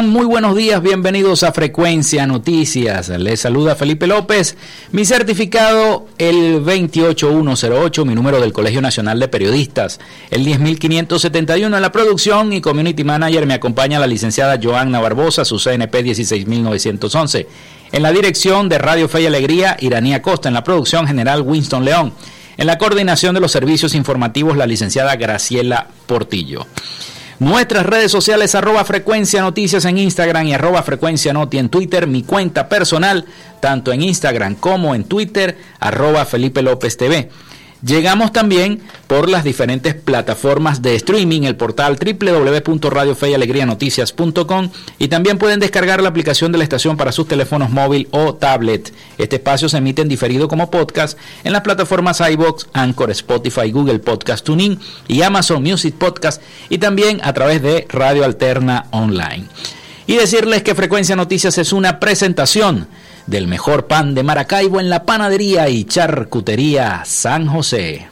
Muy buenos días, bienvenidos a Frecuencia Noticias. Les saluda Felipe López, mi certificado el 28108, mi número del Colegio Nacional de Periodistas, el 10571 en la producción y Community Manager me acompaña la licenciada Joanna Barbosa, su CNP 16911. En la dirección de Radio Fe y Alegría, Iranía Costa, en la producción general Winston León. En la coordinación de los servicios informativos, la licenciada Graciela Portillo. Nuestras redes sociales, arroba frecuencia noticias en Instagram y arroba frecuencia noti en Twitter. Mi cuenta personal, tanto en Instagram como en Twitter, arroba Felipe López TV. Llegamos también por las diferentes plataformas de streaming, el portal www.radiofeyalegrianoticias.com y también pueden descargar la aplicación de la estación para sus teléfonos móvil o tablet. Este espacio se emite en diferido como podcast en las plataformas iBox, Anchor, Spotify, Google Podcast Tuning y Amazon Music Podcast y también a través de Radio Alterna Online. Y decirles que Frecuencia Noticias es una presentación del mejor pan de Maracaibo en la panadería y charcutería San José.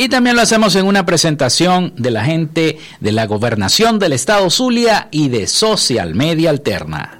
Y también lo hacemos en una presentación de la gente de la gobernación del estado Zulia y de Social Media Alterna.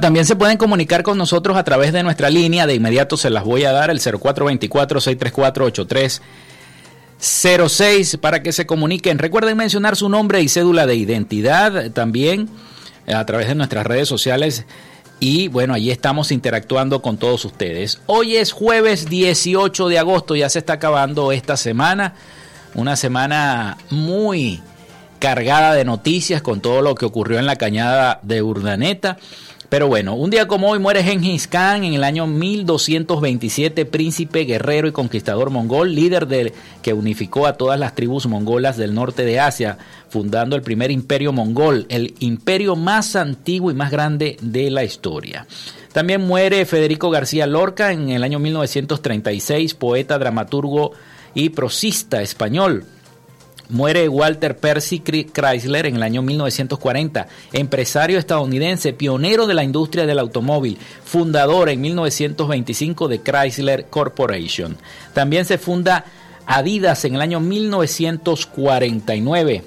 También se pueden comunicar con nosotros a través de nuestra línea. De inmediato se las voy a dar, el 0424-634-8306, para que se comuniquen. Recuerden mencionar su nombre y cédula de identidad también eh, a través de nuestras redes sociales. Y bueno, allí estamos interactuando con todos ustedes. Hoy es jueves 18 de agosto, ya se está acabando esta semana. Una semana muy cargada de noticias con todo lo que ocurrió en la cañada de Urdaneta. Pero bueno, un día como hoy muere Genghis Khan en el año 1227, príncipe, guerrero y conquistador mongol, líder del que unificó a todas las tribus mongolas del norte de Asia, fundando el primer imperio mongol, el imperio más antiguo y más grande de la historia. También muere Federico García Lorca en el año 1936, poeta, dramaturgo y prosista español. Muere Walter Percy Chrysler en el año 1940, empresario estadounidense, pionero de la industria del automóvil, fundador en 1925 de Chrysler Corporation. También se funda Adidas en el año 1949.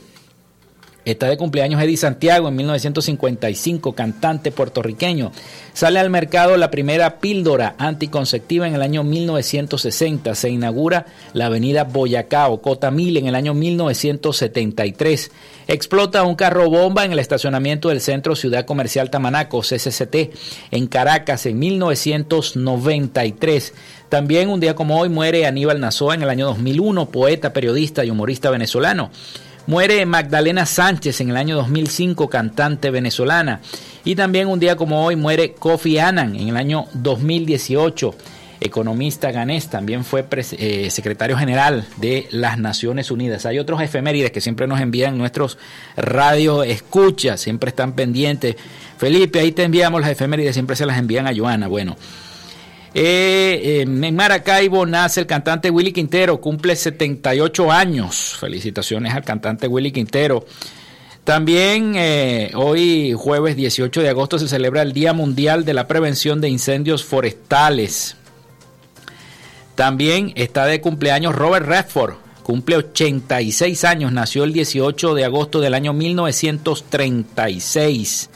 Está de cumpleaños Eddie Santiago en 1955, cantante puertorriqueño. Sale al mercado la primera píldora anticonceptiva en el año 1960. Se inaugura la avenida Boyacá o Cotamil en el año 1973. Explota un carro bomba en el estacionamiento del Centro Ciudad Comercial Tamanaco, CCCT, en Caracas en 1993. También un día como hoy muere Aníbal Nazoa en el año 2001, poeta, periodista y humorista venezolano. Muere Magdalena Sánchez en el año 2005, cantante venezolana. Y también un día como hoy muere Kofi Annan en el año 2018, economista ganés, también fue eh, secretario general de las Naciones Unidas. Hay otros efemérides que siempre nos envían nuestros radio escuchas, siempre están pendientes. Felipe, ahí te enviamos las efemérides, siempre se las envían a Joana. Bueno, eh, en Maracaibo nace el cantante Willy Quintero, cumple 78 años. Felicitaciones al cantante Willy Quintero. También eh, hoy, jueves 18 de agosto, se celebra el Día Mundial de la Prevención de Incendios Forestales. También está de cumpleaños Robert Redford, cumple 86 años, nació el 18 de agosto del año 1936.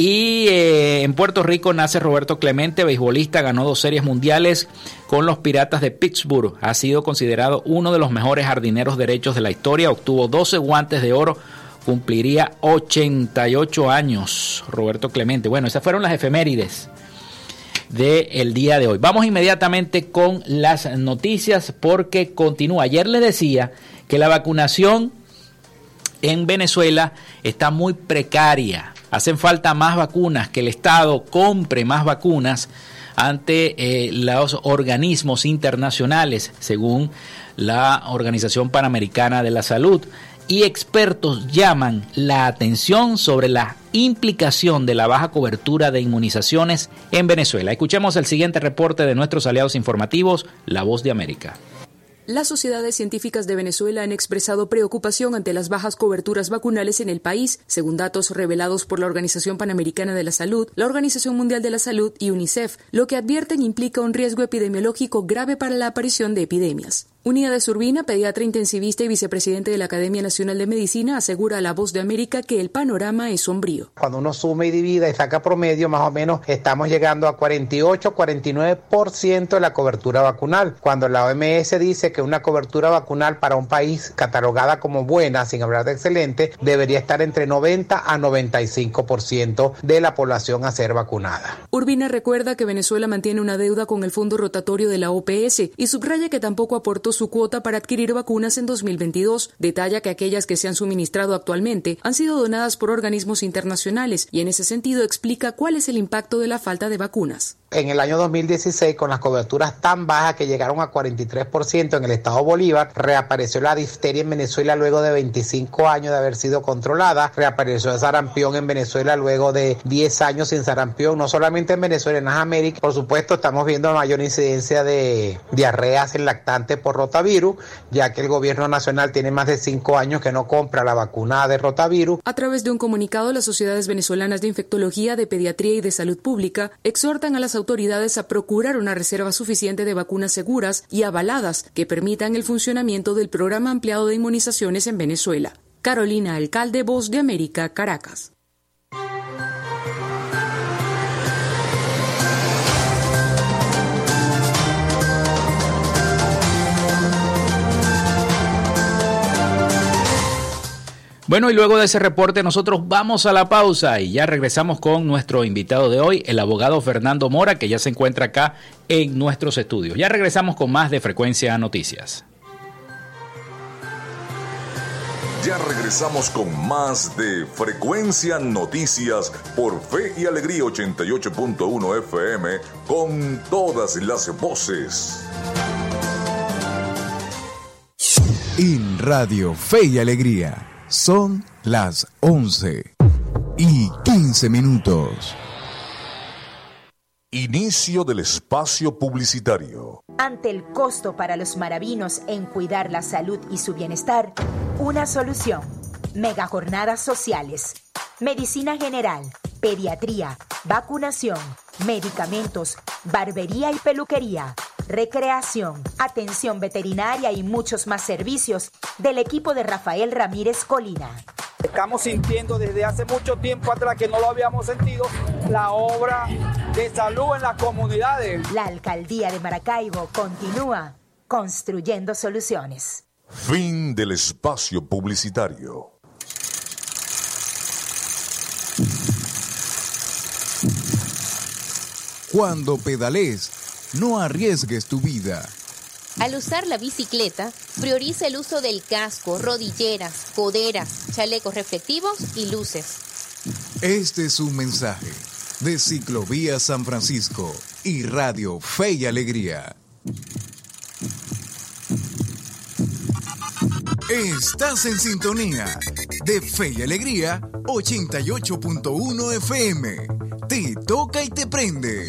Y eh, en Puerto Rico nace Roberto Clemente, beisbolista, ganó dos series mundiales con los Piratas de Pittsburgh. Ha sido considerado uno de los mejores jardineros derechos de la historia. Obtuvo 12 guantes de oro. Cumpliría 88 años Roberto Clemente. Bueno, esas fueron las efemérides del día de hoy. Vamos inmediatamente con las noticias porque continúa. Ayer le decía que la vacunación en Venezuela está muy precaria Hacen falta más vacunas, que el Estado compre más vacunas ante eh, los organismos internacionales, según la Organización Panamericana de la Salud. Y expertos llaman la atención sobre la implicación de la baja cobertura de inmunizaciones en Venezuela. Escuchemos el siguiente reporte de nuestros aliados informativos, La Voz de América. Las sociedades científicas de Venezuela han expresado preocupación ante las bajas coberturas vacunales en el país, según datos revelados por la Organización Panamericana de la Salud, la Organización Mundial de la Salud y UNICEF, lo que advierten implica un riesgo epidemiológico grave para la aparición de epidemias. Unida Surbina, pediatra intensivista y vicepresidente de la Academia Nacional de Medicina, asegura a La Voz de América que el panorama es sombrío. Cuando uno suma y divide y saca promedio, más o menos estamos llegando a 48-49% de la cobertura vacunal. Cuando la OMS dice que una cobertura vacunal para un país catalogada como buena, sin hablar de excelente, debería estar entre 90 a 95% de la población a ser vacunada. Urbina recuerda que Venezuela mantiene una deuda con el fondo rotatorio de la OPS y subraya que tampoco aportó su cuota para adquirir vacunas en 2022. Detalla que aquellas que se han suministrado actualmente han sido donadas por organismos internacionales y en ese sentido explica cuál es el impacto de la falta de vacunas. En el año 2016, con las coberturas tan bajas que llegaron a 43% en el estado Bolívar, reapareció la difteria en Venezuela luego de 25 años de haber sido controlada, reapareció el sarampión en Venezuela luego de 10 años sin sarampión, no solamente en Venezuela, en las Américas. Por supuesto, estamos viendo mayor incidencia de diarreas en lactantes por rotavirus, ya que el gobierno nacional tiene más de 5 años que no compra la vacuna de rotavirus. A través de un comunicado, las sociedades venezolanas de infectología, de pediatría y de salud pública exhortan a las autoridades a procurar una reserva suficiente de vacunas seguras y avaladas que permitan el funcionamiento del programa ampliado de inmunizaciones en Venezuela. Carolina Alcalde, Voz de América, Caracas. Bueno, y luego de ese reporte nosotros vamos a la pausa y ya regresamos con nuestro invitado de hoy, el abogado Fernando Mora, que ya se encuentra acá en nuestros estudios. Ya regresamos con más de Frecuencia Noticias. Ya regresamos con más de Frecuencia Noticias por Fe y Alegría 88.1 FM con todas las voces. En Radio Fe y Alegría son las 11 y 15 minutos. Inicio del espacio publicitario. Ante el costo para los maravinos en cuidar la salud y su bienestar, una solución. Mega jornadas sociales. Medicina general, pediatría, vacunación, medicamentos, barbería y peluquería, recreación, atención veterinaria y muchos más servicios del equipo de Rafael Ramírez Colina. Estamos sintiendo desde hace mucho tiempo atrás que no lo habíamos sentido la obra de salud en las comunidades. La alcaldía de Maracaibo continúa construyendo soluciones. Fin del espacio publicitario. Cuando pedales, no arriesgues tu vida. Al usar la bicicleta, prioriza el uso del casco, rodilleras, coderas, chalecos reflectivos y luces. Este es un mensaje de Ciclovía San Francisco y Radio Fe y Alegría. Estás en sintonía de Fe y Alegría 88.1 FM. Te toca y te prende.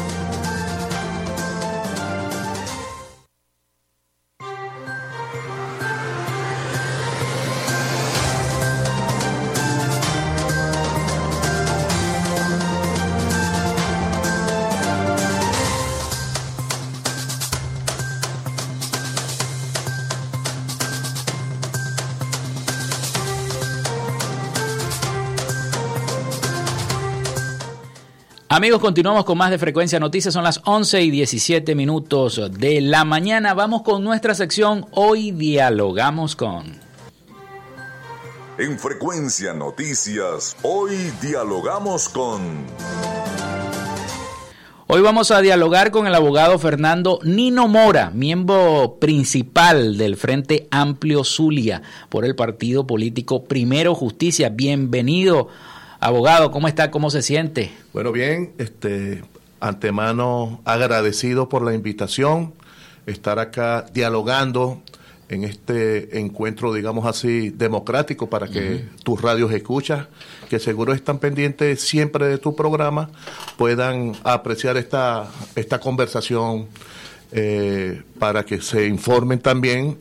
Amigos, continuamos con más de Frecuencia Noticias. Son las 11 y 17 minutos de la mañana. Vamos con nuestra sección Hoy Dialogamos con. En Frecuencia Noticias, hoy dialogamos con... Hoy vamos a dialogar con el abogado Fernando Nino Mora, miembro principal del Frente Amplio Zulia por el partido político Primero Justicia. Bienvenido Abogado, ¿cómo está? ¿Cómo se siente? Bueno, bien, este, antemano agradecido por la invitación, estar acá dialogando en este encuentro, digamos así, democrático para que tus radios escuchas, que seguro están pendientes siempre de tu programa, puedan apreciar esta, esta conversación eh, para que se informen también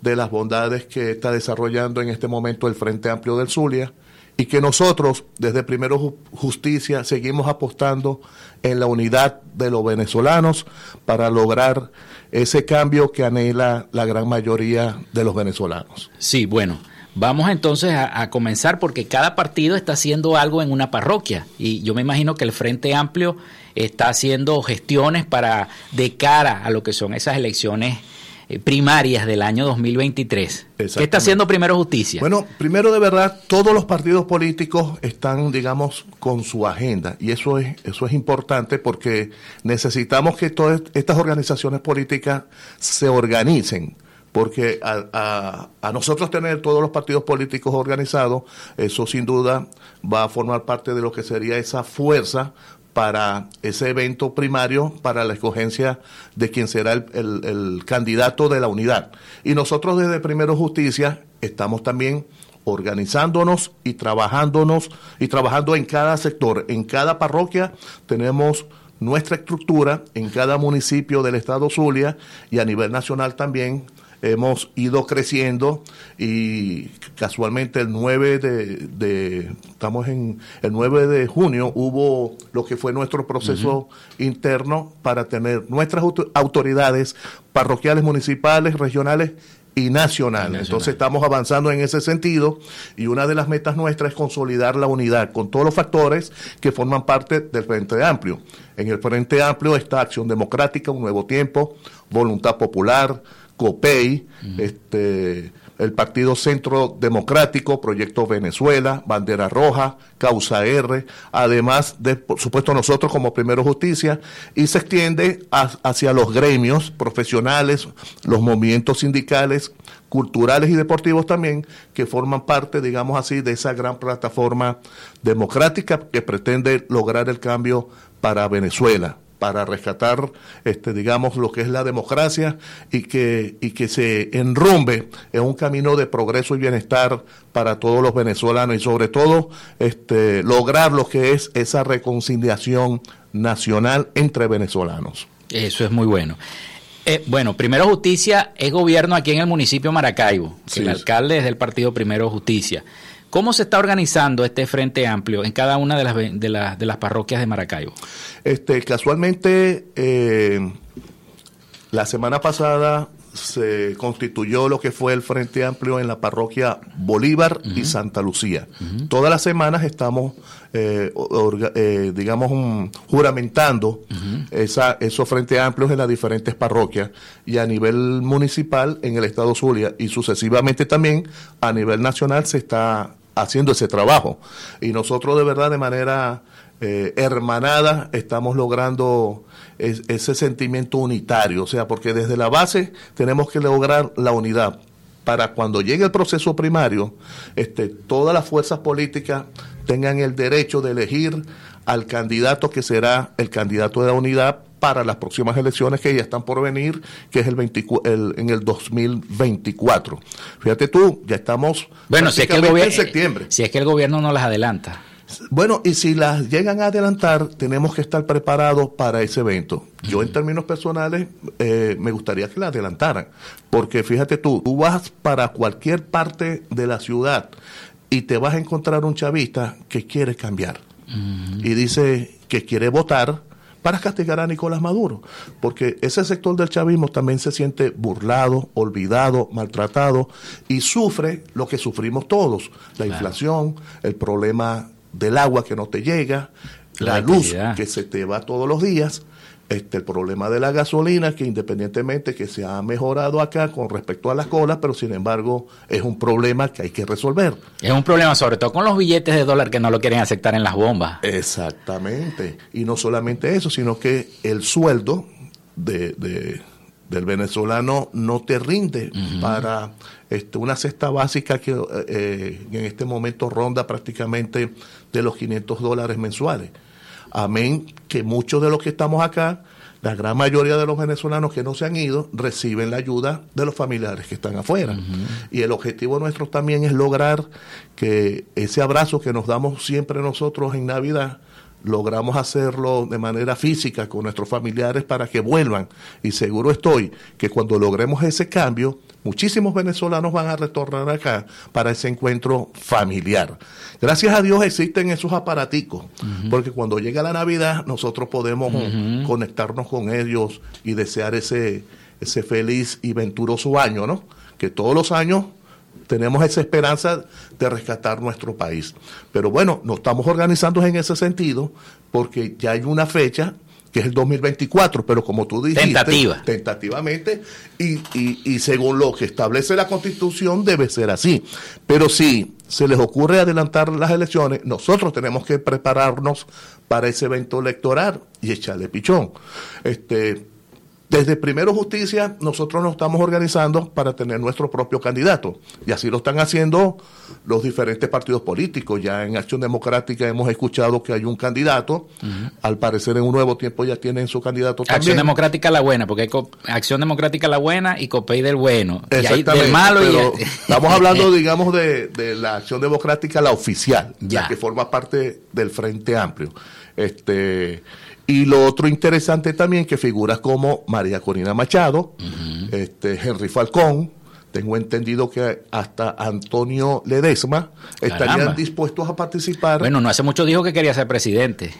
de las bondades que está desarrollando en este momento el Frente Amplio del Zulia y que nosotros desde Primero Justicia seguimos apostando en la unidad de los venezolanos para lograr ese cambio que anhela la gran mayoría de los venezolanos. Sí, bueno. Vamos entonces a, comenzar porque cada partido está haciendo algo en una parroquia y yo me imagino que el Frente Amplio está haciendo gestiones para de cara a lo que son esas elecciones primarias del año 2023. ¿Qué está haciendo Primero Justicia? Bueno, primero de verdad, todos los partidos políticos están, digamos, con su agenda y eso es, eso es importante porque necesitamos que todas estas organizaciones políticas se organicen porque a, a, nosotros tener todos los partidos políticos organizados, eso sin duda va a formar parte de lo que sería esa fuerza para ese evento primario, para la escogencia de quien será el, candidato de la unidad. Y nosotros desde Primero Justicia estamos también organizándonos y trabajándonos y trabajando en cada sector, en cada parroquia tenemos nuestra estructura en cada municipio del estado Zulia y a nivel nacional también hemos ido creciendo y casualmente el 9 de, estamos en el 9 de junio hubo lo que fue nuestro proceso interno para tener nuestras autoridades parroquiales, municipales, regionales y nacionales. Entonces estamos avanzando en ese sentido y una de las metas nuestras es consolidar la unidad con todos los factores que forman parte del Frente Amplio. En el Frente Amplio está Acción Democrática, Un Nuevo Tiempo, Voluntad Popular, COPEI, este, el Partido Centro Democrático, Proyecto Venezuela, Bandera Roja, Causa R, además de, por supuesto, nosotros como Primero Justicia, y se extiende hacia los gremios profesionales, los movimientos sindicales, culturales y deportivos también, que forman parte, digamos así, de esa gran plataforma democrática que pretende lograr el cambio para Venezuela para rescatar, este, digamos, lo que es la democracia y que, y que se enrumbe en un camino de progreso y bienestar para todos los venezolanos y sobre todo este, lograr lo que es esa reconciliación nacional entre venezolanos. Eso es muy bueno. Eh, bueno, Primero Justicia es gobierno aquí en el municipio de Maracaibo. el alcalde es del partido Primero Justicia. ¿Cómo se está organizando este Frente Amplio en cada una de las, de, de las parroquias de Maracaibo? Este, casualmente, eh, la semana pasada se constituyó lo que fue el Frente Amplio en la parroquia Bolívar y Santa Lucía. Todas las semanas estamos, eh, eh, digamos, juramentando esa, esos Frente Amplios en las diferentes parroquias y a nivel municipal en el Estado Zulia y sucesivamente también a nivel nacional se está haciendo ese trabajo. Y nosotros de verdad de manera eh, hermanada estamos logrando ese sentimiento unitario, o sea, porque desde la base tenemos que lograr la unidad para cuando llegue el proceso primario, este, todas las fuerzas políticas tengan el derecho de elegir al candidato que será el candidato de la unidad para las próximas elecciones que ya están por venir, que es el, en el 2024. Fíjate tú, ya estamos bueno, si es que el en septiembre. Si es que el gobierno no las adelanta. Bueno, y si las llegan a adelantar, tenemos que estar preparados para ese evento. Yo en términos personales eh, me gustaría que la adelantaran, porque fíjate tú, tú vas para cualquier parte de la ciudad y te vas a encontrar un chavista que quiere cambiar y dice que quiere votar para castigar a Nicolás Maduro, porque ese sector del chavismo también se siente burlado, olvidado, maltratado y sufre lo que sufrimos todos, la inflación, el problema del agua que no te llega, la, luz que se te va todos los días este, el problema de la gasolina, que independientemente que se ha mejorado acá con respecto a las colas, pero sin embargo es un problema que hay que resolver. Es un problema sobre todo con los billetes de dólar que no lo quieren aceptar en las bombas. Exactamente. Y no solamente eso, sino que el sueldo de, del venezolano no te rinde para este, una cesta básica que eh, en este momento ronda prácticamente de los 500 dólares mensuales. Amén, que muchos de los que estamos acá, la gran mayoría de los venezolanos que no se han ido, reciben la ayuda de los familiares que están afuera. Y el objetivo nuestro también es lograr que ese abrazo que nos damos siempre nosotros en Navidad, logramos hacerlo de manera física con nuestros familiares para que vuelvan. Y seguro estoy que cuando logremos ese cambio, muchísimos venezolanos van a retornar acá para ese encuentro familiar. Gracias a Dios existen esos aparaticos, porque cuando llega la Navidad nosotros podemos conectarnos con ellos y desear ese, ese feliz y venturoso año, ¿no? Que todos los años tenemos esa esperanza de rescatar nuestro país. Pero bueno, nos estamos organizando en ese sentido porque ya hay una fecha que es el 2024, pero como tú dijiste, Tentativa. tentativamente, y, y, y, según lo que establece la Constitución debe ser así. Pero si se les ocurre adelantar las elecciones, nosotros tenemos que prepararnos para ese evento electoral y echarle pichón. Este, desde Primero Justicia, nosotros nos estamos organizando para tener nuestro propio candidato. Y así lo están haciendo los diferentes partidos políticos. Ya en Acción Democrática hemos escuchado que hay un candidato. Al parecer en un nuevo tiempo ya tienen su candidato también. Acción Democrática la buena, porque hay Acción Democrática la buena y COPEI del bueno. Exactamente. Y malo Estamos hablando, digamos, de, la Acción Democrática la oficial, ya. la que forma parte del Frente Amplio. Este y lo otro interesante también que figuras como María Corina Machado, este Henry Falcón, tengo entendido que hasta Antonio Ledesma estarían dispuestos a participar. Bueno, no hace mucho dijo que quería ser presidente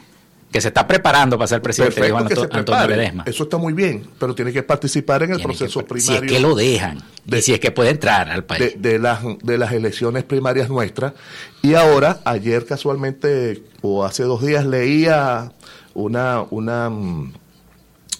que se está preparando para ser presidente Perfecto, Antonio Ledesma. Eso está muy bien, pero tiene que participar en el proceso primario. Si es que lo dejan, y si es que puede entrar al país. De, las, de las elecciones primarias nuestras. Y ahora, ayer casualmente, o hace dos días, leía una, una,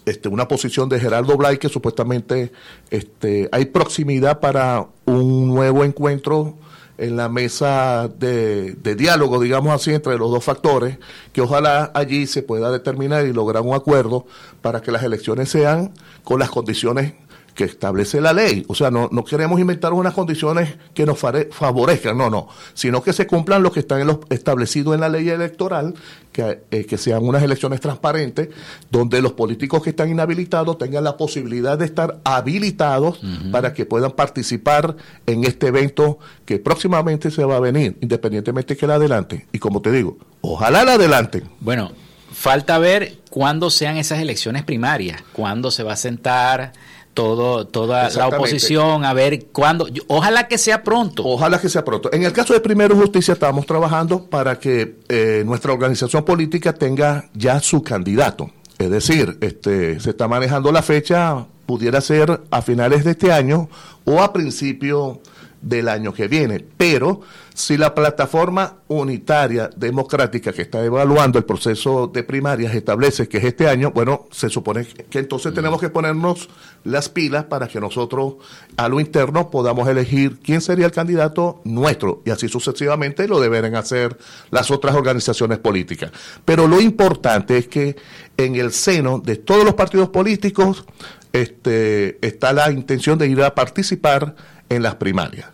este, una posición de Gerardo Blay que supuestamente este, hay proximidad para un nuevo encuentro en la mesa de, de, diálogo, digamos así, entre los dos factores, que ojalá allí se pueda determinar y lograr un acuerdo para que las elecciones sean con las condiciones que establece la ley. O sea, no, no queremos inventar unas condiciones que nos favorezcan, no, no, sino que se cumplan lo que está en los, establecido en la ley electoral, que, eh, que sean unas elecciones transparentes, donde los políticos que están inhabilitados tengan la posibilidad de estar habilitados para que puedan participar en este evento que próximamente se va a venir, independientemente que la adelante. Y como te digo, ojalá la adelante. Bueno, falta ver cuándo sean esas elecciones primarias, cuándo se va a sentar todo, toda la oposición, a ver cuándo. Ojalá que sea pronto. Ojalá que sea pronto. En el caso de Primero Justicia estamos trabajando para que eh, nuestra organización política tenga ya su candidato. Es decir, este, se está manejando la fecha, pudiera ser a finales de este año o a principio del año que viene. Pero si la plataforma unitaria democrática que está evaluando el proceso de primarias establece que es este año, bueno, se supone que entonces tenemos que ponernos las pilas para que nosotros a lo interno podamos elegir quién sería el candidato nuestro y así sucesivamente lo deberán hacer las otras organizaciones políticas. Pero lo importante es que en el seno de todos los partidos políticos este, está la intención de ir a participar en las primarias.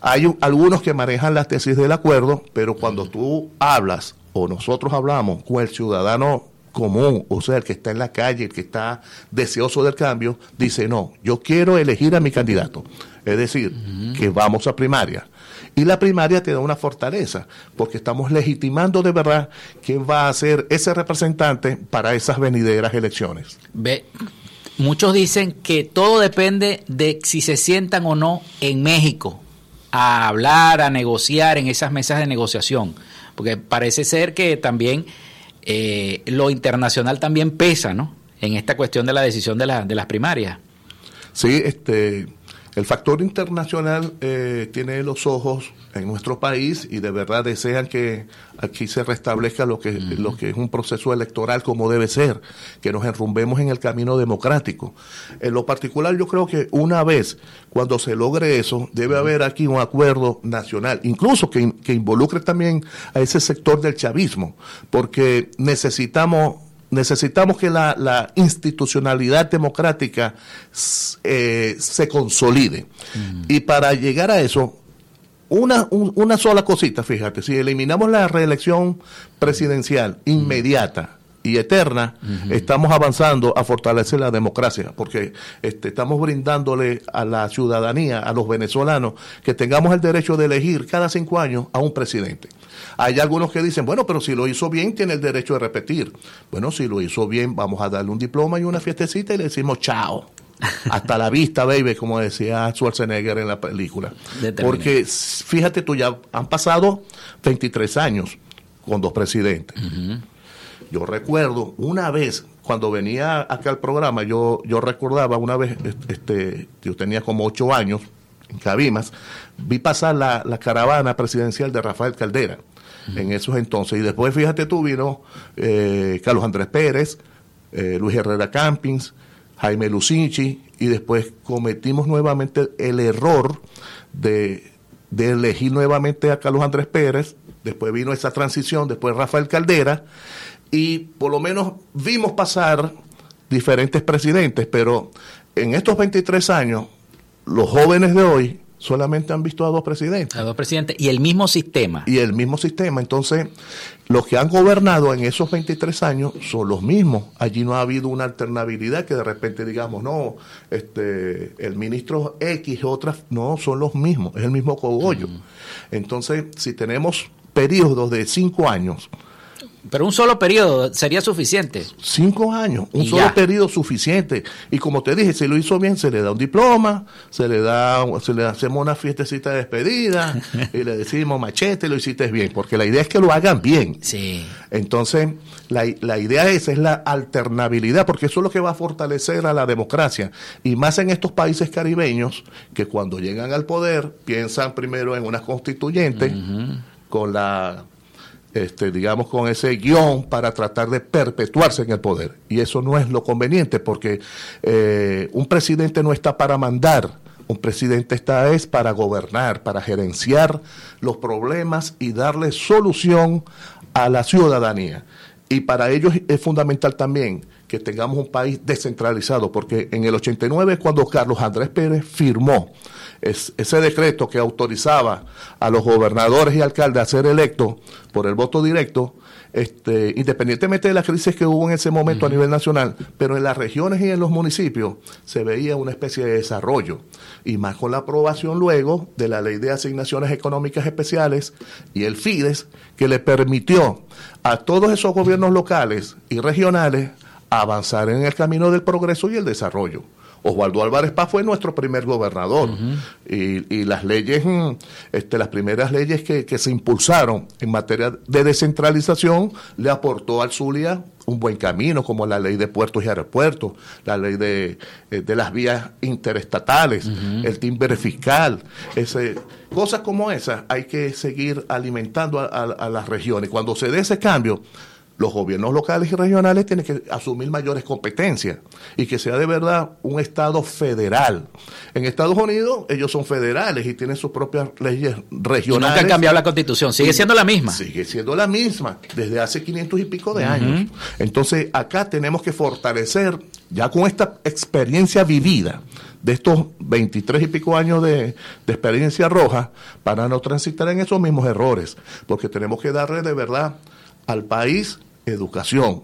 Hay algunos que manejan las tesis del acuerdo, pero cuando tú hablas o nosotros hablamos con el ciudadano común, o sea, el que está en la calle, el que está deseoso del cambio, dice, no, yo quiero elegir a mi candidato. Es decir, que vamos a primaria. Y la primaria te da una fortaleza, porque estamos legitimando de verdad quién va a ser ese representante para esas venideras elecciones. Ve, Muchos dicen que todo depende de si se sientan o no en México a hablar, a negociar en esas mesas de negociación, porque parece ser que también eh, lo internacional también pesa, ¿no? En esta cuestión de la decisión de, la, de las primarias. Sí, este, el factor internacional eh, tiene los ojos en nuestro país y de verdad desean que aquí se restablezca lo que, lo que es un proceso electoral como debe ser, que nos enrumbemos en el camino democrático. En lo particular, yo creo que una vez cuando se logre eso, debe haber aquí un acuerdo nacional, incluso que, que involucre también a ese sector del chavismo, porque necesitamos necesitamos que la, institucionalidad democrática eh, se consolide. Mm. Y para llegar a eso, una, una sola cosita, fíjate, si eliminamos la reelección presidencial inmediata, y eterna, estamos avanzando a fortalecer la democracia, porque este, estamos brindándole a la ciudadanía, a los venezolanos, que tengamos el derecho de elegir cada cinco años a un presidente. Hay algunos que dicen, bueno, pero si lo hizo bien, tiene el derecho de repetir. Bueno, si lo hizo bien, vamos a darle un diploma y una fiestecita y le decimos chao. Hasta la vista, baby, como decía Schwarzenegger en la película. Porque fíjate tú, ya han pasado 23 años con dos presidentes. Yo recuerdo una vez, cuando venía acá al programa, yo, yo recordaba una vez, este, yo tenía como ocho años, en Cabimas, vi pasar la, caravana presidencial de Rafael Caldera en esos entonces. Y después, fíjate tú, vino eh, Carlos Andrés Pérez, eh, Luis Herrera Campins, Jaime Lucinchi, y después cometimos nuevamente el error de, de elegir nuevamente a Carlos Andrés Pérez. Después vino esa transición, después Rafael Caldera, y por lo menos vimos pasar diferentes presidentes, pero en estos 23 años, los jóvenes de hoy solamente han visto a dos presidentes. A dos presidentes y el mismo sistema. Y el mismo sistema. Entonces, los que han gobernado en esos 23 años son los mismos. Allí no ha habido una alternabilidad que de repente digamos, no, este, el ministro X, otras, no, son los mismos, es el mismo cogollo. Entonces, si tenemos periodos de cinco años, pero un solo periodo sería suficiente. Cinco años, un solo periodo suficiente. Y como te dije, si lo hizo bien, se le da un diploma, se le da, se le hacemos una fiestecita de despedida y le decimos machete, lo hiciste bien, porque la idea es que lo hagan bien. Sí. Entonces, la, la idea esa es la alternabilidad, porque eso es lo que va a fortalecer a la democracia. Y más en estos países caribeños, que cuando llegan al poder piensan primero en una constituyente con la este, digamos, con ese guion para tratar de perpetuarse en el poder. Y eso no es lo conveniente, porque eh, un presidente no está para mandar, un presidente está es para gobernar, para gerenciar los problemas y darle solución a la ciudadanía. Y para ello es fundamental también que tengamos un país descentralizado, porque en el 89 cuando Carlos Andrés Pérez firmó ese decreto que autorizaba a los gobernadores y alcaldes a ser electos por el voto directo, este, independientemente de la crisis que hubo en ese momento a nivel nacional, pero en las regiones y en los municipios se veía una especie de desarrollo, y más con la aprobación luego de la Ley de Asignaciones Económicas Especiales y el FIDES, que le permitió a todos esos gobiernos locales y regionales avanzar en el camino del progreso y el desarrollo. Osvaldo Álvarez Paz fue nuestro primer gobernador. Y, las leyes, mm, este, las primeras leyes que, se impulsaron en materia de descentralización le aportó al Zulia un buen camino, como la ley de puertos y aeropuertos, la ley de, eh, las vías interestatales, el timbre fiscal, ese, cosas como esas hay que seguir alimentando a, a las regiones. Cuando se dé ese cambio, los gobiernos locales y regionales tienen que asumir mayores competencias y que sea de verdad un Estado federal. En Estados Unidos ellos son federales y tienen sus propias leyes regionales. nunca han cambiado la constitución, sigue siendo la misma. Sigue siendo la misma desde hace 500 y pico de años. Entonces acá tenemos que fortalecer, ya con esta experiencia vivida, de estos 23 y pico años de, de, experiencia roja para no transitar en esos mismos errores, porque tenemos que darle de verdad al país educación.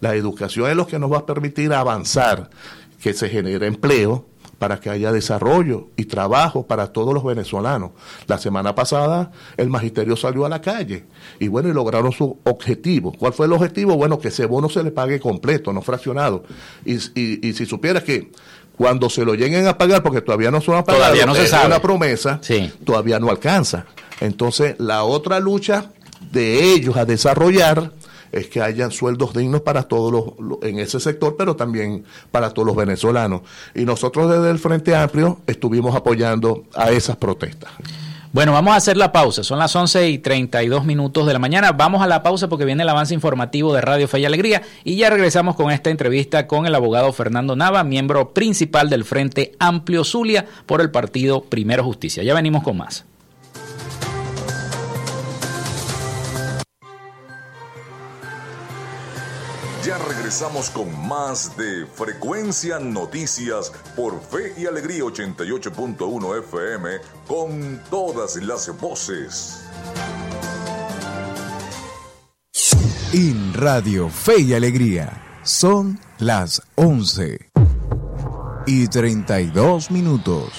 La educación es lo que nos va a permitir avanzar, que se genere empleo para que haya desarrollo y trabajo para todos los venezolanos. La semana pasada el magisterio salió a la calle y bueno, y lograron su objetivo. ¿Cuál fue el objetivo? Bueno, que ese bono se le pague completo, no fraccionado. Y, y, si supieras que cuando se lo lleguen a pagar, porque todavía no son a pagar, todavía no se sabe. una promesa, todavía no alcanza. Entonces, la otra lucha de ellos a desarrollar es que hayan sueldos dignos para todos los, en ese sector, pero también para todos los venezolanos. Y nosotros desde el Frente Amplio estuvimos apoyando a esas protestas. Bueno, vamos a hacer la pausa. Son las 11 y 32 minutos de la mañana. Vamos a la pausa porque viene el avance informativo de Radio Fe y Alegría. Y ya regresamos con esta entrevista con el abogado Fernando Nava, miembro principal del Frente Amplio Zulia por el partido Primero Justicia. Ya venimos con más. Ya regresamos con más de Frecuencia Noticias por Fe y Alegría 88.1 FM con todas las voces. En Radio Fe y Alegría son las 11 y 32 minutos.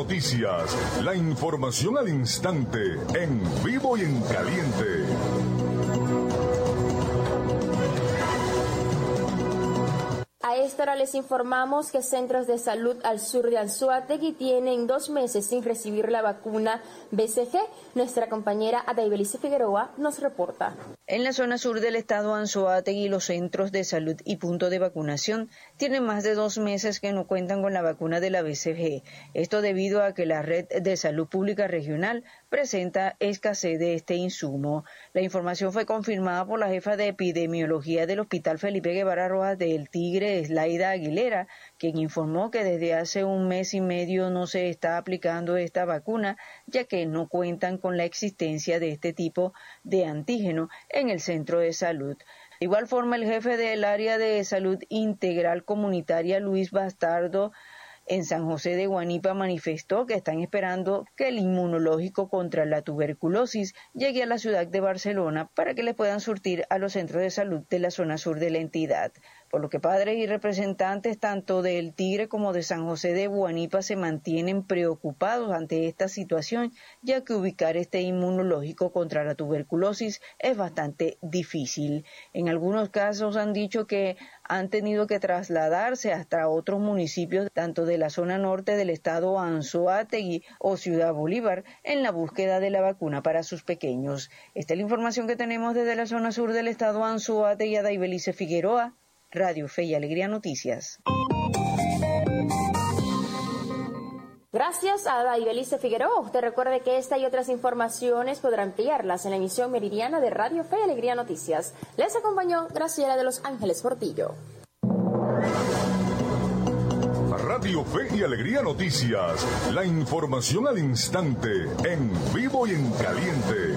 Noticias. La información al instante, en vivo y en caliente. A esta hora les informamos que centros de salud al sur de Anzuategui tienen dos meses sin recibir la vacuna BCG. Nuestra compañera Adaibelice Figueroa nos reporta. En la zona sur del estado Anzoátegui, los centros de salud y punto de vacunación tienen más de dos meses que no cuentan con la vacuna de la BCG. Esto debido a que la red de salud pública regional presenta escasez de este insumo. La información fue confirmada por la jefa de epidemiología del Hospital Felipe Guevara Rojas del Tigre, Slaida Aguilera, quien informó que desde hace un mes y medio no se está aplicando esta vacuna, ya que no cuentan con la existencia de este tipo de antígeno en el centro de salud. De igual forma, el jefe del área de salud integral comunitaria, Luis Bastardo, en San José de Guanipa manifestó que están esperando que el inmunológico contra la tuberculosis llegue a la ciudad de Barcelona para que le puedan surtir a los centros de salud de la zona sur de la entidad por lo que padres y representantes tanto del Tigre como de San José de Guanipa se mantienen preocupados ante esta situación, ya que ubicar este inmunológico contra la tuberculosis es bastante difícil. En algunos casos han dicho que han tenido que trasladarse hasta otros municipios, tanto de la zona norte del estado Anzoátegui o Ciudad Bolívar, en la búsqueda de la vacuna para sus pequeños. Esta es la información que tenemos desde la zona sur del estado Anzoátegui a Daibelice Figueroa. Radio Fe y Alegría Noticias. Gracias a Daibelice Figueroa. Usted recuerde que esta y otras informaciones podrá ampliarlas en la emisión meridiana de Radio Fe y Alegría Noticias. Les acompañó Graciela de Los Ángeles Portillo. Radio Fe y Alegría Noticias. La información al instante, en vivo y en caliente.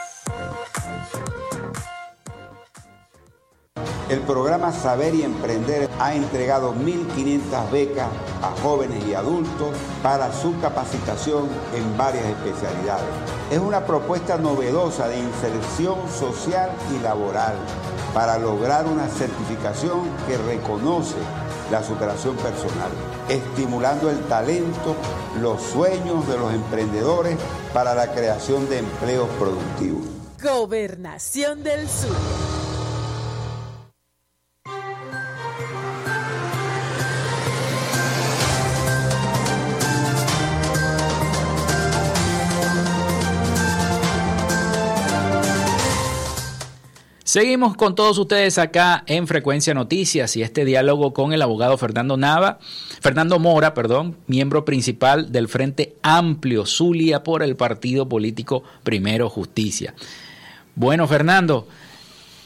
El programa Saber y Emprender ha entregado 1.500 becas a jóvenes y adultos para su capacitación en varias especialidades. Es una propuesta novedosa de inserción social y laboral para lograr una certificación que reconoce la superación personal, estimulando el talento, los sueños de los emprendedores para la creación de empleos productivos. Gobernación del Sur. Seguimos con todos ustedes acá en Frecuencia Noticias y este diálogo con el abogado Fernando Nava, Fernando Mora, perdón, miembro principal del Frente Amplio Zulia por el partido político Primero Justicia. Bueno, Fernando,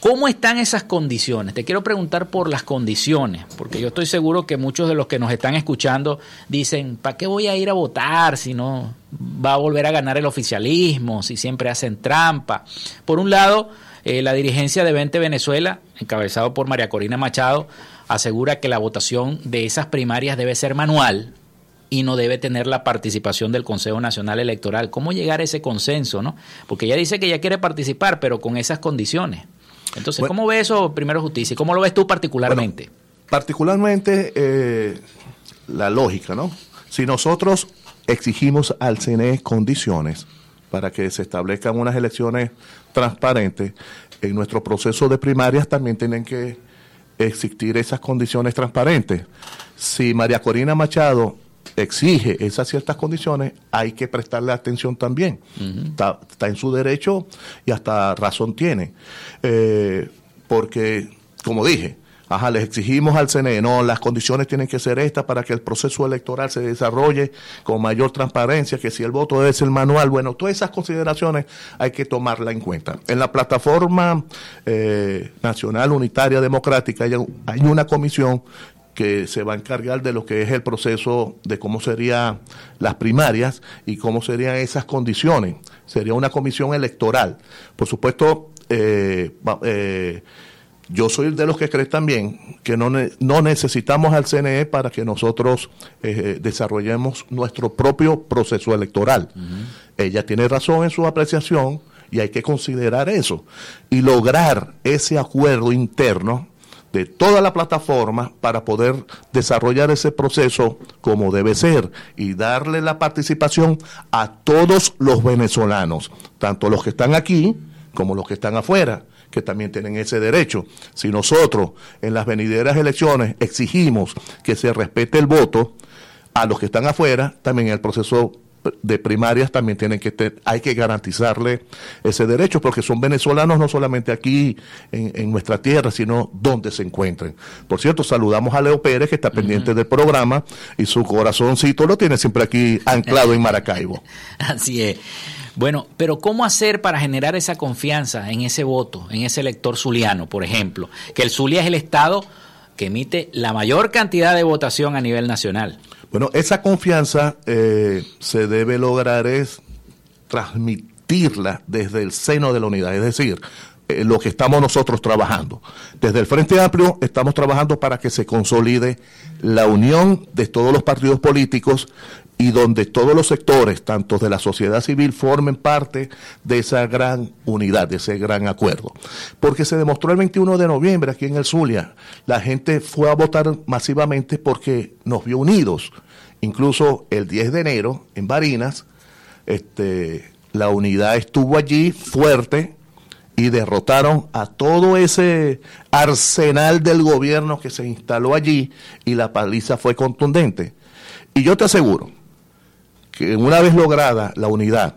¿cómo están esas condiciones? Te quiero preguntar por las condiciones, porque yo estoy seguro que muchos de los que nos están escuchando dicen, ¿para qué voy a ir a votar si no va a volver a ganar el oficialismo, si siempre hacen trampa? Por un lado, eh, la dirigencia de 20 Venezuela, encabezado por María Corina Machado, asegura que la votación de esas primarias debe ser manual y no debe tener la participación del Consejo Nacional Electoral. ¿Cómo llegar a ese consenso? no? Porque ella dice que ella quiere participar, pero con esas condiciones. Entonces, ¿cómo ve eso, primero justicia? ¿Cómo lo ves tú particularmente? particularmente eh, la lógica, ¿no? Si nosotros exigimos al CNE condiciones para que se establezcan unas elecciones transparentes, en nuestro proceso de primarias también tienen que existir esas condiciones transparentes. Si María Corina Machado exige esas ciertas condiciones, hay que prestarle atención también. está, en su derecho y hasta razón tiene. Eh, porque, como dije, Ajá, les exigimos al CNE, no, las condiciones tienen que ser estas para que el proceso electoral se desarrolle con mayor transparencia, que si el voto debe ser manual, bueno, todas esas consideraciones hay que tomarla en cuenta. En la plataforma eh, nacional unitaria democrática hay, una comisión que se va a encargar de lo que es el proceso de cómo serían las primarias y cómo serían esas condiciones. Sería una comisión electoral. Por supuesto, eh, eh, yo soy de los que creen también que no, no necesitamos al CNE para que nosotros eh, desarrollemos nuestro propio proceso electoral. Ella tiene razón en su apreciación y hay que considerar eso y lograr ese acuerdo interno de toda la plataforma para poder desarrollar ese proceso como debe ser y darle la participación a todos los venezolanos, tanto los que están aquí como los que están afuera que también tienen ese derecho. Si nosotros en las venideras elecciones exigimos que se respete el voto a los que están afuera, también el proceso de primarias también tienen que tener, hay que garantizarle ese derecho porque son venezolanos no solamente aquí en, nuestra tierra, sino donde se encuentren. Por cierto, saludamos a Leo Pérez que está pendiente del programa y su corazoncito lo tiene siempre aquí anclado en Maracaibo. Así es. Bueno, pero ¿cómo hacer para generar esa confianza en ese voto, en ese elector zuliano, por ejemplo? Que el Zulia es el estado que emite la mayor cantidad de votación a nivel nacional. Bueno, esa confianza eh, se debe lograr es transmitirla desde el seno de la unidad, es decir, eh, lo que estamos nosotros trabajando. Desde el Frente Amplio estamos trabajando para que se consolide la unión de todos los partidos políticos y donde todos los sectores, tanto de la sociedad civil, formen parte de esa gran unidad, de ese gran acuerdo. Porque se demostró el 21 de noviembre aquí en el Zulia, la gente fue a votar masivamente porque nos vio unidos. Incluso el 10 de enero, en Barinas, este, la unidad estuvo allí fuerte y derrotaron a todo ese arsenal del gobierno que se instaló allí y la paliza fue contundente. Y yo te aseguro, que una vez lograda la unidad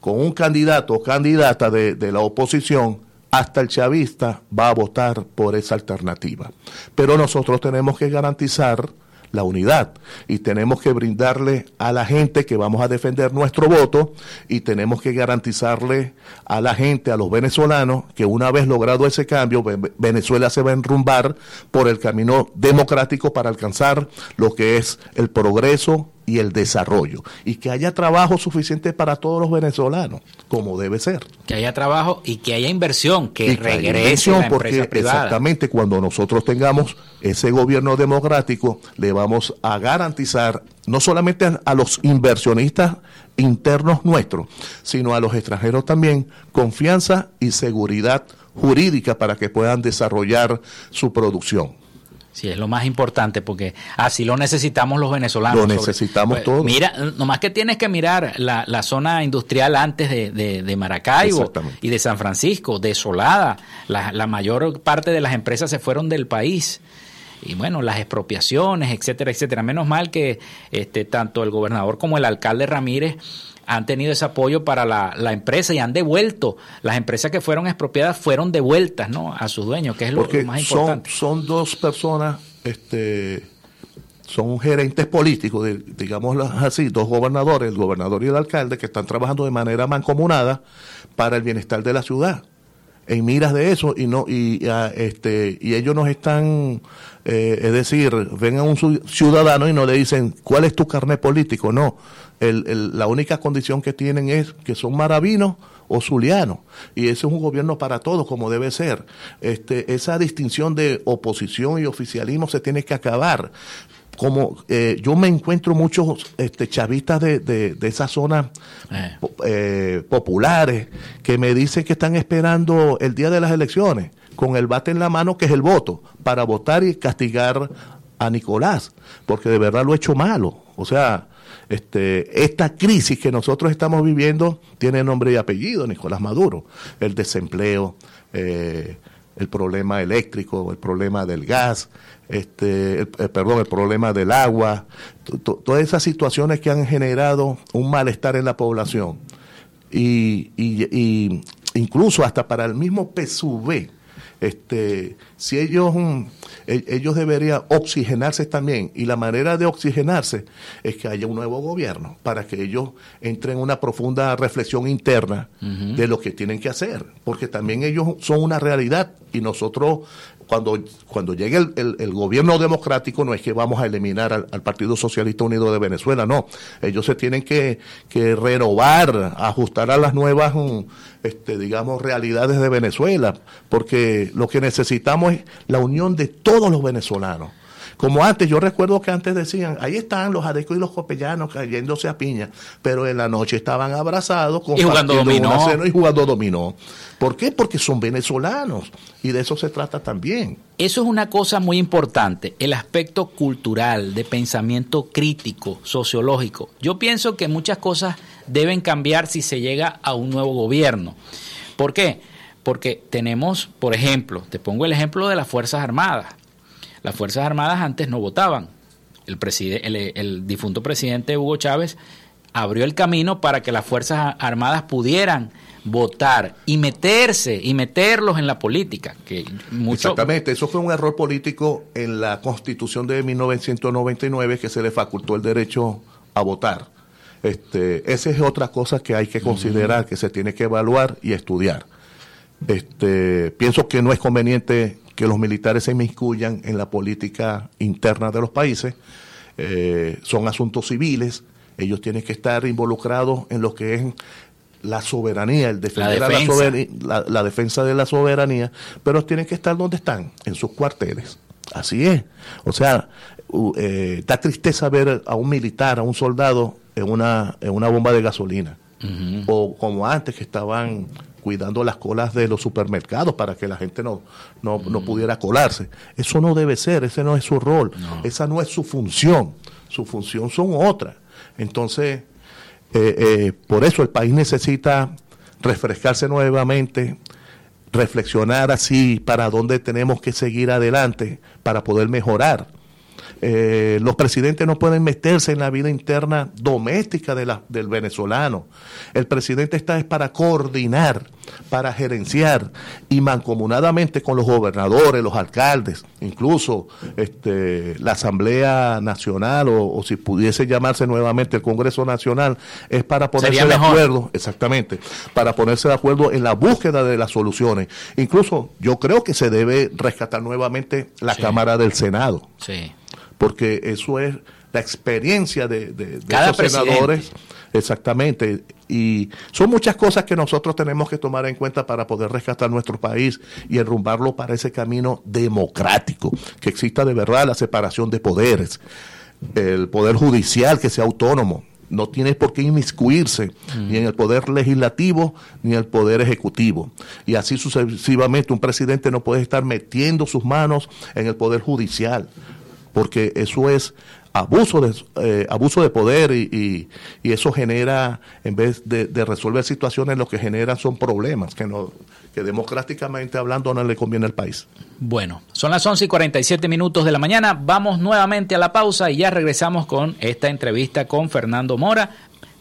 con un candidato o candidata de, de la oposición, hasta el chavista va a votar por esa alternativa. Pero nosotros tenemos que garantizar la unidad y tenemos que brindarle a la gente que vamos a defender nuestro voto y tenemos que garantizarle a la gente, a los venezolanos, que una vez logrado ese cambio, Venezuela se va a enrumbar por el camino democrático para alcanzar lo que es el progreso y el desarrollo y que haya trabajo suficiente para todos los venezolanos, como debe ser. Que haya trabajo y que haya inversión, que regrese la porque exactamente cuando nosotros tengamos ese gobierno democrático le vamos a garantizar no solamente a, a los inversionistas internos nuestros, sino a los extranjeros también confianza y seguridad jurídica para que puedan desarrollar su producción. Sí, es lo más importante porque así lo necesitamos los venezolanos. Lo necesitamos pues, todos. Mira, nomás que tienes que mirar la, la zona industrial antes de, de, Maracaibo y de San Francisco, desolada. La, la mayor parte de las empresas se fueron del país y bueno, las expropiaciones, etcétera, etcétera. Menos mal que este, tanto el gobernador como el alcalde Ramírez han tenido ese apoyo para la, la, empresa y han devuelto. Las empresas que fueron expropiadas fueron devueltas ¿no? a sus dueños, que es lo, más importante. Son, son dos personas, este, son gerentes políticos, digamos así, dos gobernadores, el gobernador y el alcalde, que están trabajando de manera mancomunada para el bienestar de la ciudad en miras de eso y no y este y ellos nos están eh, es decir ven a un ciudadano y no le dicen cuál es tu carnet político no el, la única condición que tienen es que son maravinos o zulianos. Y ese es un gobierno para todos, como debe ser. Este, esa distinción de oposición y oficialismo se tiene que acabar. Como eh, yo me encuentro muchos este, chavistas de, de, de esas zonas eh. Eh, populares que me dicen que están esperando el día de las elecciones con el bate en la mano, que es el voto, para votar y castigar a Nicolás, porque de verdad lo ha hecho malo. O sea, este, esta crisis que nosotros estamos viviendo tiene nombre y apellido, Nicolás Maduro. El desempleo, eh, el problema eléctrico, el problema del gas, este, el, eh, perdón, el problema del agua, todas esas situaciones que han generado un malestar en la población. Y, y, incluso hasta para el mismo PSUV, este, si ellos, mm, ellos deberían oxigenarse también, y la manera de oxigenarse es que haya un nuevo gobierno, para que ellos entren en una profunda reflexión interna de lo que tienen que hacer, porque también ellos son una realidad y nosotros cuando, cuando llegue el, gobierno democrático no es que vamos a eliminar al, Partido Socialista Unido de Venezuela, no. Ellos se tienen que, que renovar, ajustar a las nuevas, mm, este, digamos, realidades de Venezuela, porque lo que necesitamos es la unión de todos los venezolanos. Como antes, yo recuerdo que antes decían, ahí están los adecos y los copellanos cayéndose a piña, pero en la noche estaban abrazados, y jugando dominó. y jugando dominó. ¿Por qué? Porque son venezolanos y de eso se trata también. Eso es una cosa muy importante, el aspecto cultural, de pensamiento crítico, sociológico. Yo pienso que muchas cosas deben cambiar si se llega a un nuevo gobierno. ¿Por qué? porque tenemos, por ejemplo, te pongo el ejemplo de las Fuerzas Armadas. Las Fuerzas Armadas antes no votaban. El, el, el difunto presidente Hugo Chávez abrió el camino para que las Fuerzas Armadas pudieran votar y meterse y meterlos en la política. Que Exactamente, eso fue un error político en la constitución de 1999 que se le facultó el derecho a votar. Este, esa es otra cosa que hay que considerar, que se tiene que evaluar y estudiar. Este, pienso que no es conveniente que los militares se inmiscuyan en la política interna de los países. Eh, son asuntos civiles, ellos tienen que estar involucrados en lo que es la soberanía, el defender la defensa. La, defensa de la soberanía, pero tienen que estar donde están, en sus cuarteles. Así es. O sea, eh, da tristeza ver a un militar, a un soldado en una, en una bomba de gasolina. O como antes que estaban cuidando las colas de los supermercados para que la gente no, no, pudiera colarse. Eso no debe ser, ese no es su rol, esa no es su función. Su función son otras. Entonces, eh, eh, por eso el país necesita refrescarse nuevamente, reflexionar así para dónde tenemos que seguir adelante para poder mejorar. Eh, los presidentes no pueden meterse en la vida interna doméstica de la, del venezolano. El presidente está es para coordinar, para gerenciar y mancomunadamente con los gobernadores, los alcaldes, incluso este, la Asamblea Nacional o, si pudiese llamarse nuevamente el Congreso Nacional, es para ponerse de acuerdo, exactamente, para ponerse de acuerdo en la búsqueda de las soluciones. Incluso yo creo que se debe rescatar nuevamente la Cámara del Senado. Sí porque eso es la experiencia de, de, los senadores. Exactamente. Y son muchas cosas que nosotros tenemos que tomar en cuenta para poder rescatar nuestro país y enrumbarlo para ese camino democrático, que exista de verdad la separación de poderes, el poder judicial que sea autónomo, no tiene por qué inmiscuirse ni en el poder legislativo ni en el poder ejecutivo. Y así sucesivamente un presidente no puede estar metiendo sus manos en el poder judicial porque eso es abuso de, eh, abuso de poder y, eso genera, en vez de, resolver situaciones, lo que genera son problemas que, no, que democráticamente hablando no le conviene al país. Bueno, son las 11 y 47 minutos de la mañana. Vamos nuevamente a la pausa y ya regresamos con esta entrevista con Fernando Mora,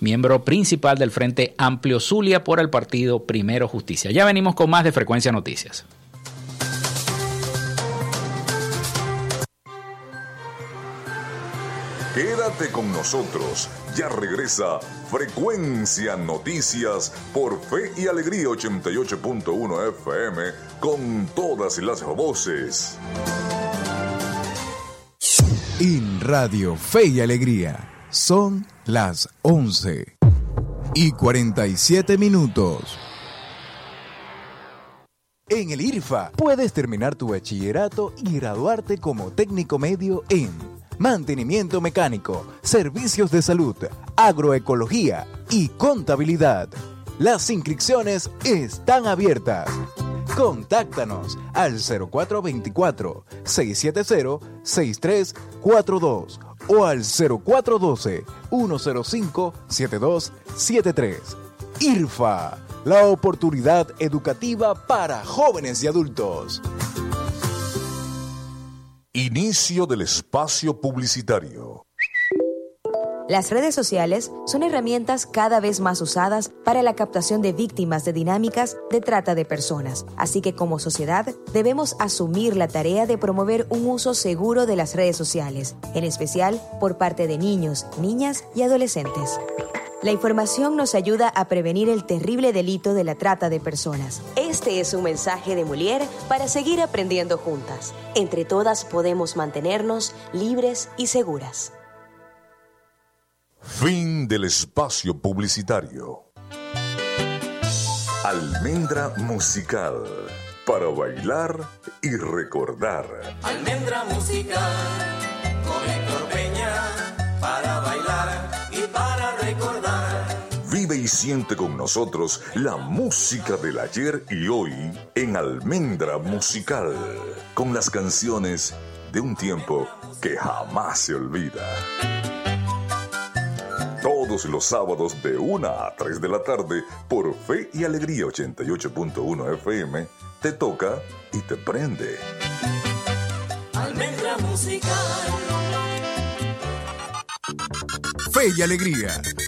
miembro principal del Frente Amplio Zulia por el partido Primero Justicia. Ya venimos con más de Frecuencia Noticias. Quédate con nosotros. Ya regresa Frecuencia Noticias por Fe y Alegría 88.1 FM con todas las voces. En Radio Fe y Alegría son las 11 y 47 minutos. En el IRFA puedes terminar tu bachillerato y graduarte como técnico medio en mantenimiento mecánico, servicios de salud, agroecología y contabilidad. Las inscripciones están abiertas. Contáctanos al 0424-670-6342 o al 0412-105-7273. IRFA, la oportunidad educativa para jóvenes y adultos. Inicio del espacio publicitario. Las redes sociales son herramientas cada vez más usadas para la captación de víctimas de dinámicas de trata de personas, así que como sociedad debemos asumir la tarea de promover un uso seguro de las redes sociales, en especial por parte de niños, niñas y adolescentes. La información nos ayuda a prevenir el terrible delito de la trata de personas. Este es un mensaje de Molière para seguir aprendiendo juntas. Entre todas podemos mantenernos libres y seguras. Fin del espacio publicitario. Almendra musical para bailar y recordar. Almendra musical con Héctor Peña para bailar y siente con nosotros la música del ayer y hoy en Almendra Musical, con las canciones de un tiempo que jamás se olvida todos los sábados de 1 a 3 de la tarde por Fe y Alegría 88.1 FM, te toca y te prende. Almendra musical. Fe y Alegría,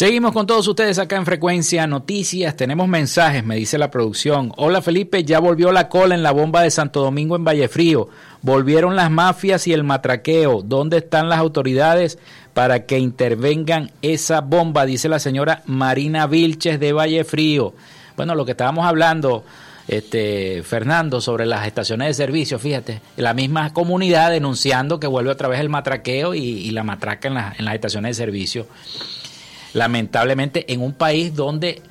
Seguimos con todos ustedes acá en Frecuencia Noticias. Tenemos mensajes, me dice la producción. Hola Felipe, ya volvió la cola en la bomba de Santo Domingo en Vallefrío. Volvieron las mafias y el matraqueo. ¿Dónde están las autoridades para que intervengan esa bomba? Dice la señora Marina Vilches de Vallefrío. Bueno, lo que estábamos hablando, este, Fernando, sobre las estaciones de servicio, fíjate, la misma comunidad denunciando que vuelve otra vez el matraqueo y, la matraca en las estaciones de servicio lamentablemente en un país donde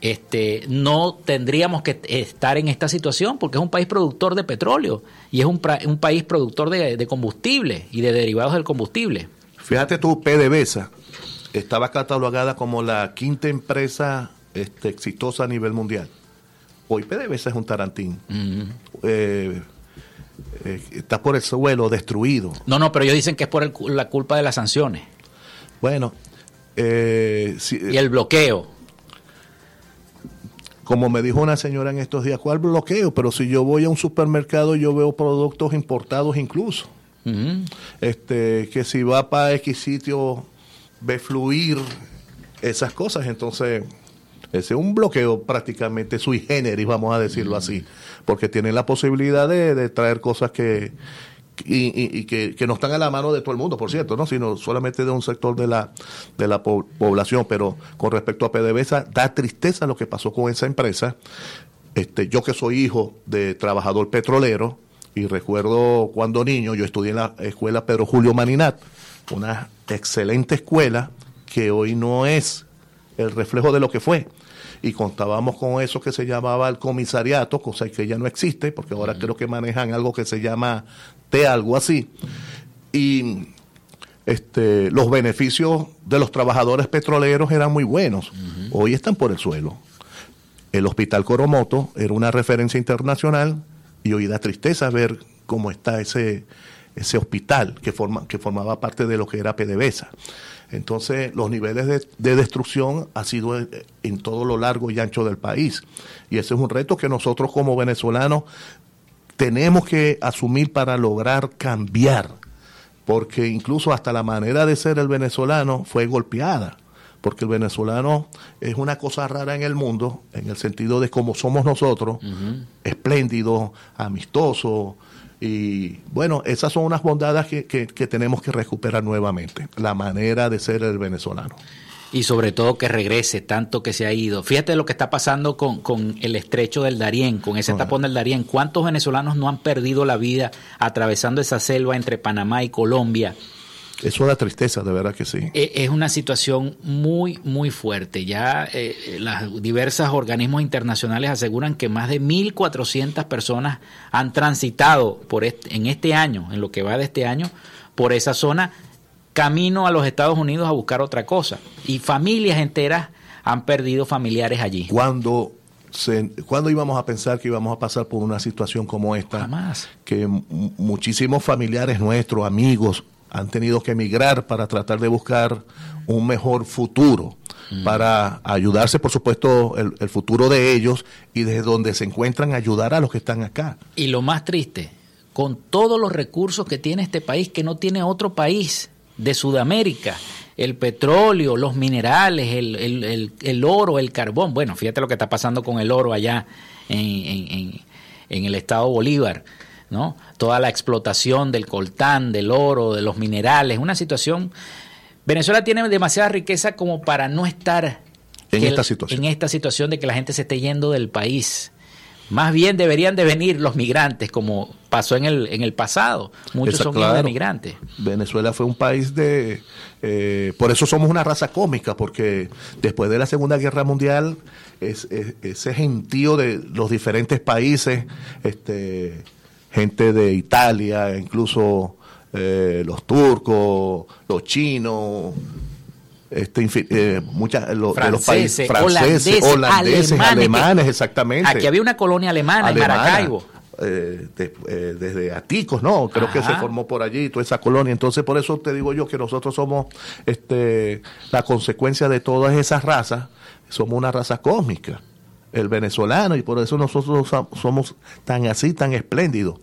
este, no tendríamos que estar en esta situación porque es un país productor de petróleo y es un, país productor de, de combustible y de derivados del combustible. Fíjate tú, PDVSA estaba catalogada como la quinta empresa este, exitosa a nivel mundial. Hoy PDVSA es un tarantín. Eh, eh, está por el suelo, destruido. No, no, pero ellos dicen que es por el la culpa de las sanciones Bueno, eh, si- y el bloqueo. como me dijo una señora en estos días, ¿cuál bloqueo? Pero si yo voy a un supermercado, yo veo productos importados incluso. Este que si va para X sitio ve fluir esas cosas, entonces ese es un bloqueo prácticamente sui generis, vamos a decirlo así, porque tienen la posibilidad de, de traer cosas que y, y- y que, que no están a la mano de todo el mundo, por cierto, no, sino solamente de un sector de la de la po- población, pero con respecto a PDVSA da tristeza lo que pasó con esa empresa. Este, yo que soy hijo de trabajador petrolero y recuerdo cuando niño yo estudié en la escuela Pedro Julio Maninat, una excelente escuela que hoy no es el reflejo de lo que fue. Y contábamos con eso que se llamaba el comisariato, cosa que ya no existe, porque ahora creo que manejan algo que se llama T, algo así. Y este, los beneficios de los trabajadores petroleros eran muy buenos. Hoy están por el suelo. El Hospital Coromoto era una referencia internacional y hoy da tristeza ver cómo está ese, ese hospital que, forma, que formaba parte de lo que era PDVSA. Entonces, los niveles de, de destrucción ha sido en, en todo lo largo y ancho del país. Y ese es un reto que nosotros como venezolanos tenemos que asumir para lograr cambiar, porque incluso hasta la manera de ser el venezolano fue golpeada, porque el venezolano es una cosa rara en el mundo, en el sentido de cómo somos nosotros, espléndido, amistoso, y bueno, esas son unas bondades que, que- que tenemos que recuperar nuevamente, la manera de ser el venezolano. Y sobre todo que regrese tanto que se ha ido. Fíjate lo que está pasando con, con el estrecho del Darién, con ese tapón del Darién. ¿Cuántos venezolanos no han perdido la vida atravesando esa selva entre Panamá y Colombia? Eso da tristeza, de verdad que sí. Eh, Es una situación muy, muy fuerte. Ya eh, las diversas organismos internacionales aseguran que más de 1.400 personas han transitado por este- en este año, en lo que va de este año, por esa zona, camino a los Estados Unidos a buscar otra cosa. Y familias enteras han perdido familiares allí. Cuando se, ¿Cuándo íbamos a pensar que íbamos a pasar por una situación como esta? Jamás. Que muchísimos familiares nuestros, amigos, han tenido que emigrar para tratar de buscar un mejor futuro, para ayudarse, por supuesto, el, el futuro de ellos y desde donde se encuentran ayudar a los que están acá. Y lo más triste, con todos los recursos que tiene este país, que no tiene otro país de Sudamérica, el petróleo, los minerales, el, el- el- el oro, el carbón. Bueno, fíjate lo que está pasando con el oro allá en, en- en- el estado Bolívar, ¿no? Toda la explotación del coltán, del oro, de los minerales, una situación... Venezuela tiene demasiada riqueza como para no estar en esta situación. En esta situación de que la gente se esté yendo del país. Más bien deberían de venir los migrantes, como pasó en el, en el pasado. Muchos Esa- son hijos de claro. migrantes. Venezuela fue un país de... eh, por eso somos una raza cómica, porque después de la Segunda Guerra Mundial, es, es- ese gentío de los diferentes países, este, gente de Italia, incluso eh, los turcos, los chinos, este, eh, muchas, lo- de los países Franceses, holandeses, holandeses, alemanes, alemanes, que- exactamente. Aquí había una colonia alemana, en Maracaibo. eh, de- eh, desde Aticos, ¿no? Creo que se formó por allí toda esa colonia. Entonces, por eso te digo yo que nosotros somos este, la consecuencia de todas esas razas. Somos una raza cósmica, el venezolano, y por eso nosotros so- somos tan así, tan espléndidos.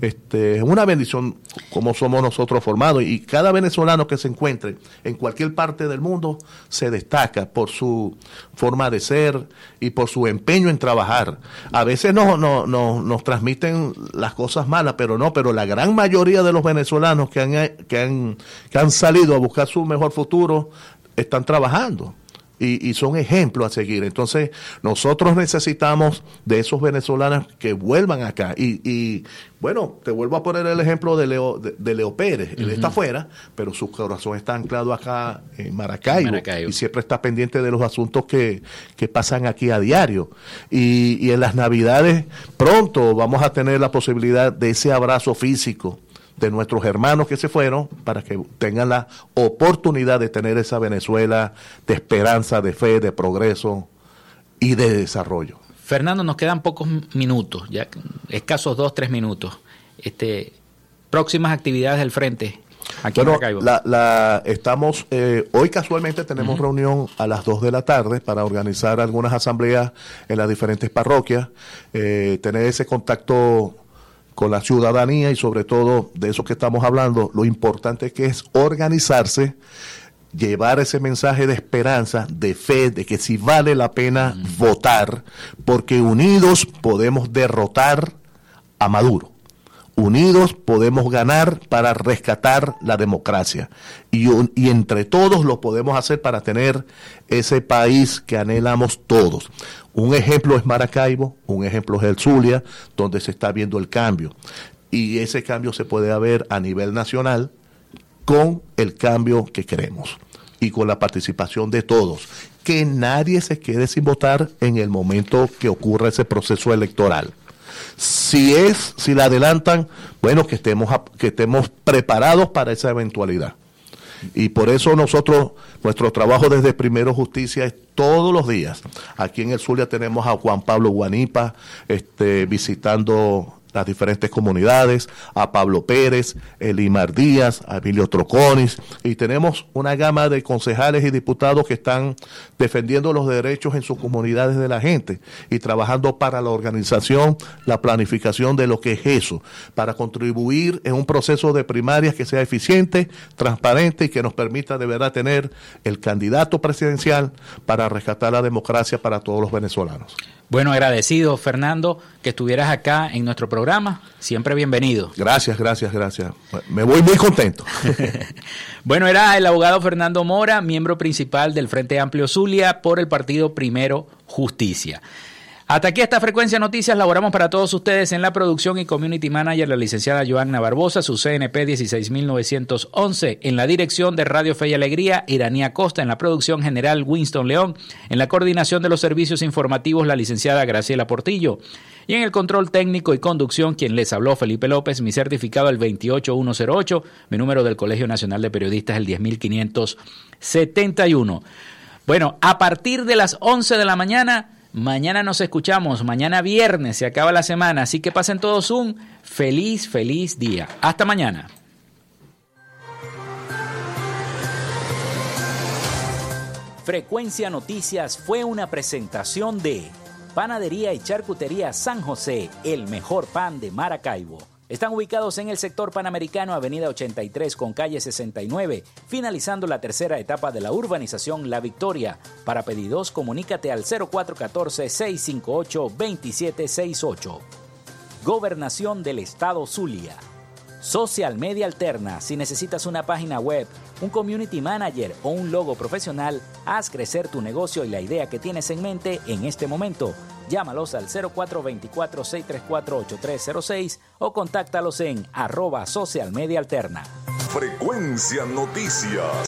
Este, es una bendición como somos nosotros formados. Y cada venezolano que se encuentre en cualquier parte del mundo se destaca por su forma de ser y por su empeño en trabajar. A veces no, no, no- nos transmiten las cosas malas, pero no, pero la gran mayoría de los venezolanos que han, que han, que han salido a buscar su mejor futuro están trabajando. Y, y son ejemplos a seguir. Entonces, nosotros necesitamos de esos venezolanos que vuelvan acá. Y, y, bueno, te vuelvo a poner el ejemplo de Leo, de, de Leo Pérez. Él está afuera, pero su corazón está anclado acá en Maracaibo, Maracaibo. Y siempre está pendiente de los asuntos que, que pasan aquí a diario. Y, y en las Navidades, pronto vamos a tener la posibilidad de ese abrazo físico de nuestros hermanos que se fueron para que tengan la oportunidad de tener esa Venezuela de esperanza, de fe, de progreso y de desarrollo. Fernando, nos quedan pocos minutos, ya escasos dos, tres minutos. Este, próximas actividades del frente aquí Bueno, en la, la- estamos, eh, hoy casualmente tenemos reunión a las 2 de la tarde para organizar algunas asambleas en las diferentes parroquias, eh, tener ese contacto con la ciudadanía y sobre todo de eso que estamos hablando, lo importante que es organizarse, llevar ese mensaje de esperanza, de fe, de que si vale la pena votar, porque unidos podemos derrotar a Maduro. Unidos podemos ganar para rescatar la democracia. Y, entre todos lo podemos hacer para tener ese país que anhelamos todos. Un ejemplo es Maracaibo, un ejemplo es el Zulia, donde se está viendo el cambio. Y ese cambio se puede ver a nivel nacional con el cambio que queremos y con la participación de todos. Que nadie se quede sin votar en el momento que ocurra ese proceso electoral. Si es, si la adelantan, bueno, que estemos, que estemos preparados para esa eventualidad. Y por eso nosotros, nuestro trabajo desde Primero Justicia es todos los días. Aquí en el Zulia tenemos a Juan Pablo Guanipa este, visitando las diferentes comunidades, a Pablo Pérez, Elimar Díaz, a Emilio Troconis, y tenemos una gama de concejales y diputados que están defendiendo los derechos en sus comunidades de la gente y trabajando para la organización, la planificación de lo que es eso, para contribuir en un proceso de primarias que sea eficiente, transparente y que nos permita de verdad tener el candidato presidencial para rescatar la democracia para todos los venezolanos. Bueno, agradecido, Fernando, que estuvieras acá en nuestro programa. Siempre bienvenido. Gracias, gracias, gracias. Me voy muy contento. Bueno, era el abogado Fernando Mora, miembro principal del Frente Amplio Zulia por el partido Primero Justicia. Hasta aquí esta frecuencia noticias laboramos para todos ustedes en la producción y community manager la licenciada Joanna Barbosa, su CNP 16911, en la dirección de Radio Fe y Alegría, Iranía Costa, en la producción general Winston León, en la coordinación de los servicios informativos la licenciada Graciela Portillo y en el control técnico y conducción quien les habló Felipe López, mi certificado el 28108, mi número del Colegio Nacional de Periodistas el 10571. Bueno, a partir de las 11 de la mañana Mañana nos escuchamos, mañana viernes se acaba la semana, así que pasen todos un feliz, feliz día. Hasta mañana. Frecuencia Noticias fue una presentación de Panadería y Charcutería San José, el mejor pan de Maracaibo. Están ubicados en el sector panamericano, Avenida 83 con calle 69, finalizando la tercera etapa de la urbanización La Victoria. Para pedidos, comunícate al 0414-658-2768. Gobernación del Estado Zulia. Social Media Alterna. Si necesitas una página web, un community manager o un logo profesional, haz crecer tu negocio y la idea que tienes en mente en este momento. Llámalos al 0424-634-8306 o contáctalos en arroba social media alterna. Frecuencia Noticias.